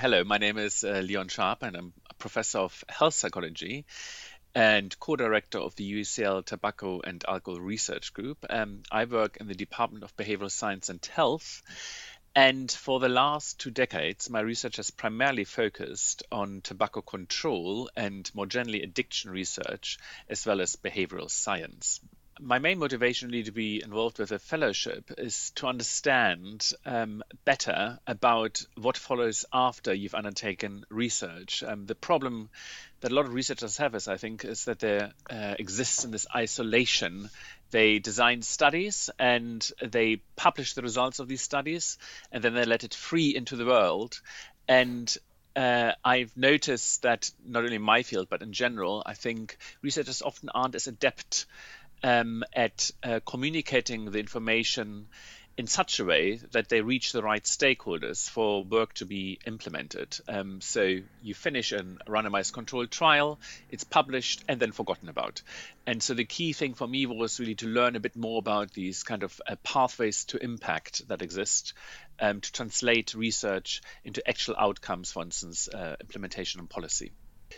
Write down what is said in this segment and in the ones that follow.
Hello, my name is uh, Lion Shahab, and I'm a professor of health psychology and co-director of the UCL Tobacco and Alcohol Research Group. Um, I work in the Department of Behavioral Science and Health. And for the last two decades, my research has primarily focused on tobacco control and more generally addiction research, as well as behavioral science my main motivation really to be involved with a fellowship is to understand um, better about what follows after you've undertaken research. Um, the problem that a lot of researchers have is, I think, is that they uh, exist in this isolation. They design studies and they publish the results of these studies, and then they let it free into the world. And uh, I've noticed that not only in my field, but in general, I think researchers often aren't as adept um, at uh, communicating the information in such a way that they reach the right stakeholders for work to be implemented. Um, so you finish a randomized controlled trial, it's published and then forgotten about. And so the key thing for me was really to learn a bit more about these kind of uh, pathways to impact that exist, um, to translate research into actual outcomes, for instance, uh, implementation and policy.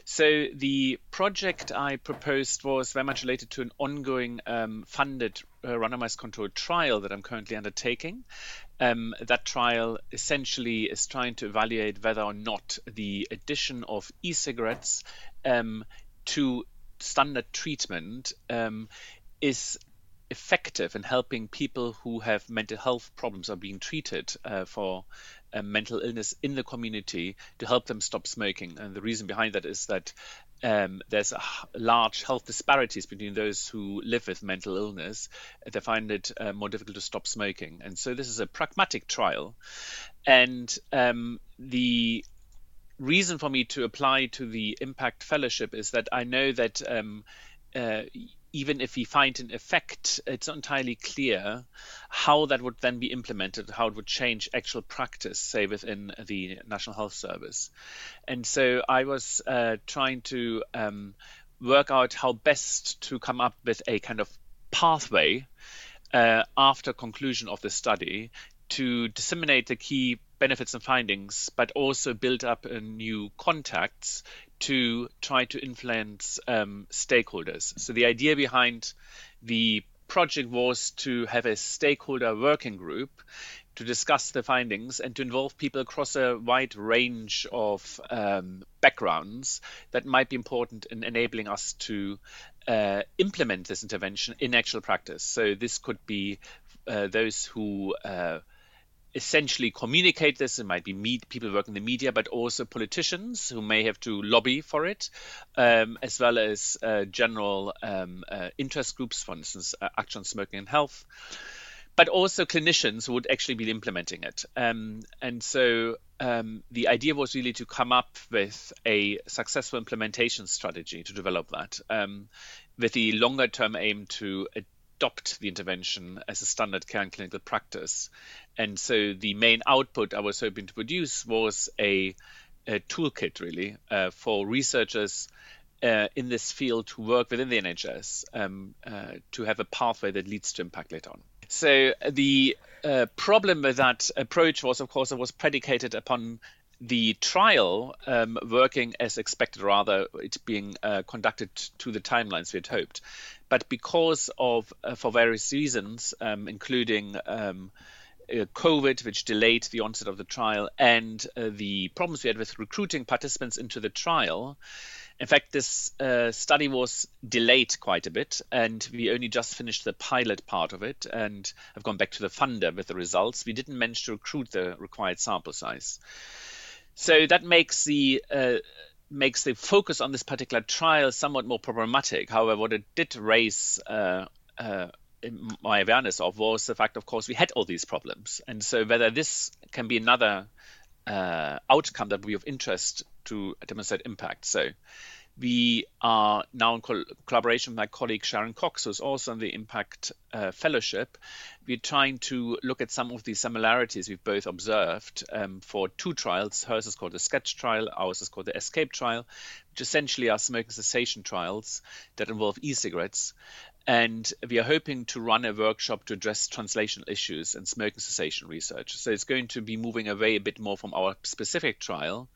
So the project I proposed was very much related to an ongoing um, funded uh, randomized controlled trial that I'm currently undertaking. Um, that trial essentially is trying to evaluate whether or not the addition of e-cigarettes um, to standard treatment um, is effective in helping people who have mental health problems are being treated uh, for mental illness in the community to help them stop smoking. And the reason behind that is that um, there's large health disparities between those who live with mental illness. They find it uh, more difficult to stop smoking. And so this is a pragmatic trial. And um, the reason for me to apply to the Impact Fellowship is that I know that um, uh, even if we find an effect, it's not entirely clear how that would then be implemented, how it would change actual practice, say within the National Health Service. And so I was uh, trying to um, work out how best to come up with a kind of pathway uh, after conclusion of the study to disseminate the key benefits and findings, but also build up new contacts to try to influence um, stakeholders. So the idea behind the project was to have a stakeholder working group to discuss the findings and to involve people across a wide range of um, backgrounds that might be important in enabling us to uh, implement this intervention in actual practice. So this could be uh, those who uh, essentially communicate this. It might be meet, people working in the media, but also politicians who may have to lobby for it, um, as well as uh, general um, uh, interest groups, for instance, uh, Action on Smoking and Health, but also clinicians who would actually be implementing it. Um, and so um, the idea was really to come up with a successful implementation strategy to develop that, um, with the longer term aim to adopt the intervention as a standard care and clinical practice. And so the main output I was hoping to produce was a, a toolkit, really, uh, for researchers uh, in this field to work within the NHS um, uh, to have a pathway that leads to impact later on. So the uh, problem with that approach was, of course, it was predicated upon the trial um, working as expected, rather it being uh, conducted to the timelines we had hoped. But because of, uh, for various reasons, um, including um, uh, COVID, which delayed the onset of the trial, and uh, the problems we had with recruiting participants into the trial, in fact, this uh, study was delayed quite a bit, and we only just finished the pilot part of it and have gone back to the funder with the results. We didn't manage to recruit the required sample size. So that makes the uh, makes the focus on this particular trial somewhat more problematic. However, what it did raise uh, uh, my awareness of was the fact, of course, we had all these problems, and so whether this can be another uh, outcome that will be of interest to demonstrate impact. So we are now in col- collaboration with my colleague Sharon Cox, who's also in the Impact uh, Fellowship. We're trying to look at some of the similarities we've both observed um, for two trials. Hers is called the Sketch trial, ours is called the Escape trial, which essentially are smoking cessation trials that involve e cigarettes. and we are hoping to run a workshop to address translational issues and smoking cessation research. So it's going to be moving away a bit more from our specific trial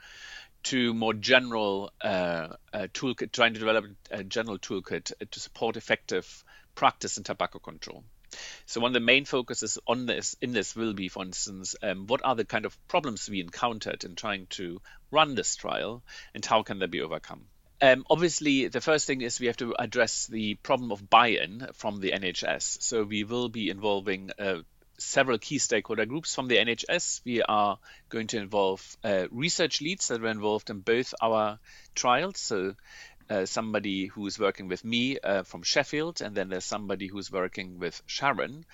to more general uh, uh, toolkit, trying to develop a general toolkit to support effective practice in tobacco control. So one of the main focuses on this in this will be, for instance, um, what are the kind of problems we encountered in trying to run this trial, and how can they be overcome? Um, obviously, the first thing is we have to address the problem of buy-in from the NHS. So we will be involving uh, several key stakeholder groups from the NHS. We are going to involve uh, research leads that were involved in both our trials. So uh, somebody who's working with me uh, from Sheffield, and then there's somebody who's working with Sharon,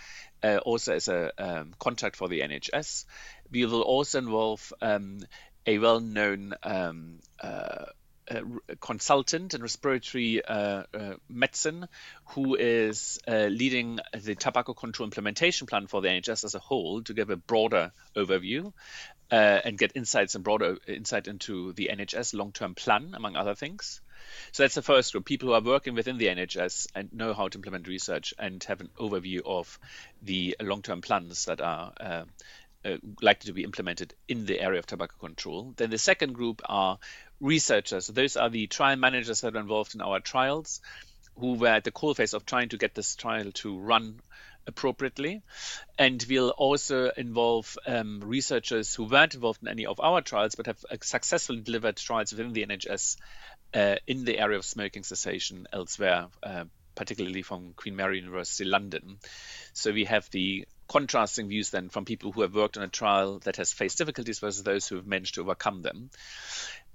uh, also as a um, contact for the NHS. We will also involve um, a well-known um, uh, consultant in respiratory uh, uh, medicine who is uh, leading the tobacco control implementation plan for the NHS as a whole to give a broader overview uh, and get insights and broader insight into the NHS long-term plan, among other things. So that's the first group, people who are working within the NHS and know how to implement research and have an overview of the long-term plans that are uh, uh, likely to be implemented in the area of tobacco control. Then the second group are researchers. So those are the trial managers that are involved in our trials, who were at the core phase of trying to get this trial to run appropriately. And we'll also involve um, researchers who weren't involved in any of our trials but have successfully delivered trials within the NHS uh, in the area of smoking cessation elsewhere, uh, particularly from Queen Mary University London. So we have the contrasting views then from people who have worked on a trial that has faced difficulties versus those who have managed to overcome them.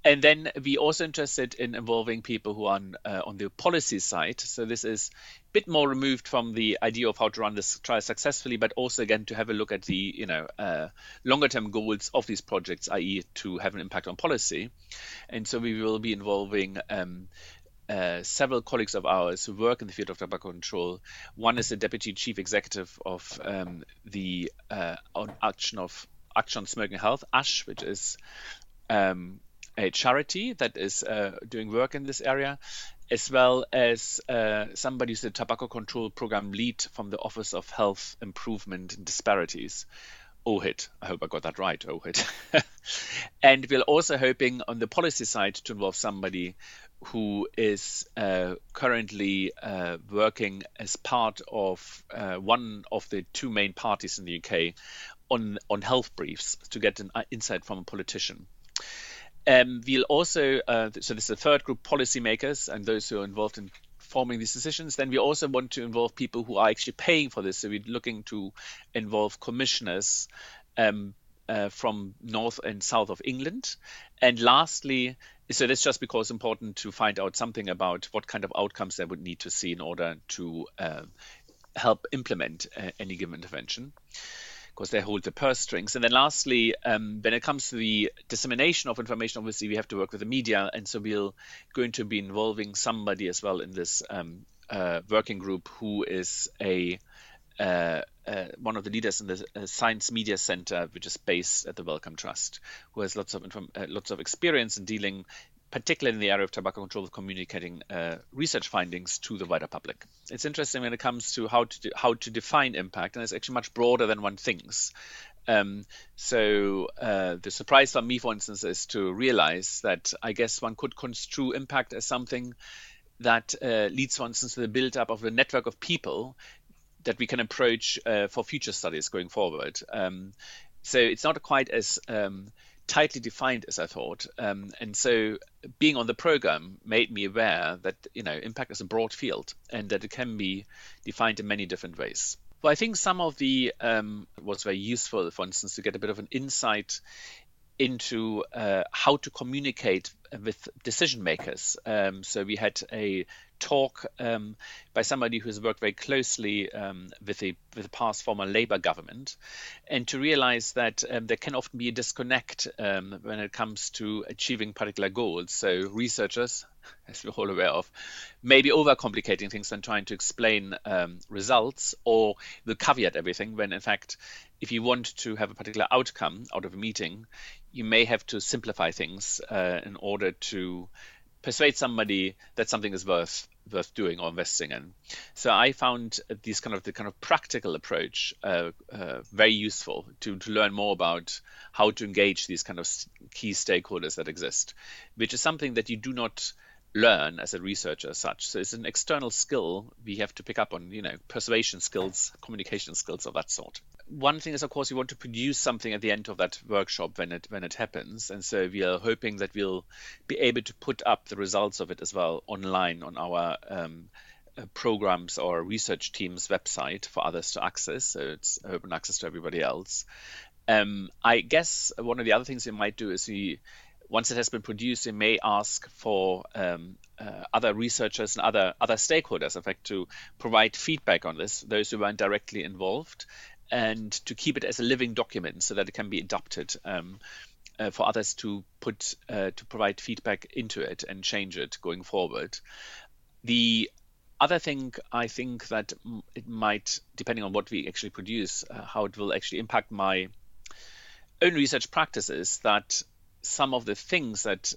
And then we also interested in involving people who are on, uh, on the policy side. So this is a bit more removed from the idea of how to run this trial successfully, but also again to have a look at the you know uh, longer term goals of these projects, i.e., to have an impact on policy. And so we will be involving um, uh, several colleagues of ours who work in the field of tobacco control. One is the deputy chief executive of um, the uh, action of Action on Smoking Health, ASH, which is um, a charity that is uh, doing work in this area, as well as uh, somebody who's the tobacco control program lead from the Office of Health Improvement and Disparities. OHID. I hope I got that right, OHID. and we're also hoping on the policy side to involve somebody who is uh, currently uh, working as part of uh, one of the two main parties in the UK on on health briefs to get an uh, insight from a politician. Um, we'll also, uh, so this is the third group, policymakers and those who are involved in forming these decisions. Then we also want to involve people who are actually paying for this. So we're looking to involve commissioners um, uh, from north and south of England. And lastly, so that's just because important to find out something about what kind of outcomes they would need to see in order to uh, help implement uh, any given intervention because they hold the purse strings. And then lastly, um, when it comes to the dissemination of information, obviously we have to work with the media, and so we're going to be involving somebody as well in this um, uh, working group who is a uh, uh, one of the leaders in the uh, Science Media Center, which is based at the Wellcome Trust, who has lots of inform- uh, lots of experience in dealing, particularly in the area of tobacco control, with communicating uh, research findings to the wider public. It's interesting when it comes to how to de- how to define impact, and it's actually much broader than one thinks. Um, so uh, the surprise for me, for instance, is to realize that I guess one could construe impact as something that uh, leads, for instance, to the build-up of a network of people that we can approach uh, for future studies going forward. Um, so it's not quite as um, tightly defined as I thought. Um, and so being on the program made me aware that you know impact is a broad field and that it can be defined in many different ways. Well, I think some of the um, was very useful, for instance, to get a bit of an insight into uh, how to communicate with decision makers. Um, so we had a talk um, by somebody who's worked very closely um, with the with the past former Labour government, and to realize that um, there can often be a disconnect um, when it comes to achieving particular goals. So researchers, as we're all aware of, may be overcomplicating things and trying to explain um, results, or will caveat everything when in fact, if you want to have a particular outcome out of a meeting, you may have to simplify things uh, in order to persuade somebody that something is worth worth doing or investing in. So I found this kind of the kind of practical approach uh, uh, very useful to, to learn more about how to engage these kind of key stakeholders that exist, which is something that you do not learn as a researcher as such. So it's an external skill we have to pick up on, you know, persuasion skills, communication skills of that sort. One thing is, of course, we want to produce something at the end of that workshop when it when it happens, and so we are hoping that we'll be able to put up the results of it as well online on our um, uh, programs or research team's website for others to access. So it's open access to everybody else. Um, I guess one of the other things we might do is we once it has been produced, they may ask for um, uh, other researchers and other other stakeholders, in fact, to provide feedback on this, those who weren't directly involved, and to keep it as a living document so that it can be adopted um, uh, for others to put uh, to provide feedback into it and change it going forward. The other thing I think that it might, depending on what we actually produce, uh, how it will actually impact my own research practices, that some of the things that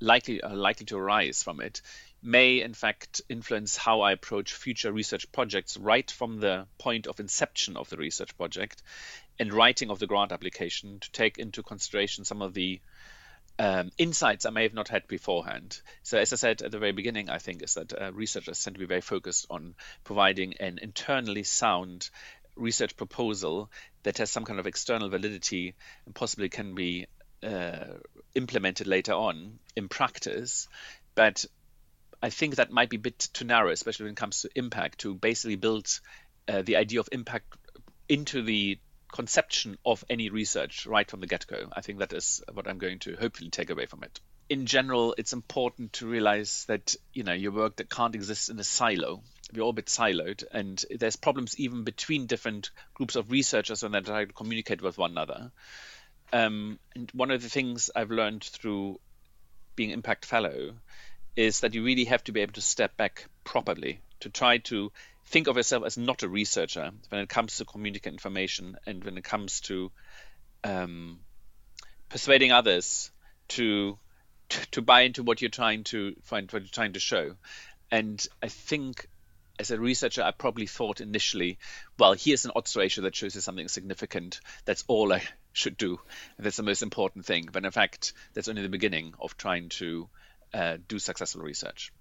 likely are likely to arise from it may in fact influence how I approach future research projects right from the point of inception of the research project and writing of the grant application to take into consideration some of the um, insights I may have not had beforehand. So, as I said at the very beginning, I think is that uh, researchers tend to be very focused on providing an internally sound research proposal that has some kind of external validity and possibly can be uh, implemented later on in practice, but I think that might be a bit too narrow, especially when it comes to impact, to basically build uh, the idea of impact into the conception of any research right from the get-go. I think that is what I'm going to hopefully take away from it. In general, it's important to realize that you know your work that can't exist in a silo. We're all a bit siloed, and there's problems even between different groups of researchers when they try to communicate with one another. Um, and one of the things I've learned through being Impact Fellow is that you really have to be able to step back properly to try to think of yourself as not a researcher when it comes to communicate information and when it comes to um, persuading others to, to, to buy into what you're trying to find what you're trying to show. And I think as a researcher, I probably thought initially, well, here's an odds ratio that shows you something significant. That's all I should do. That's the most important thing. But in fact, that's only the beginning of trying to Uh, do successful research.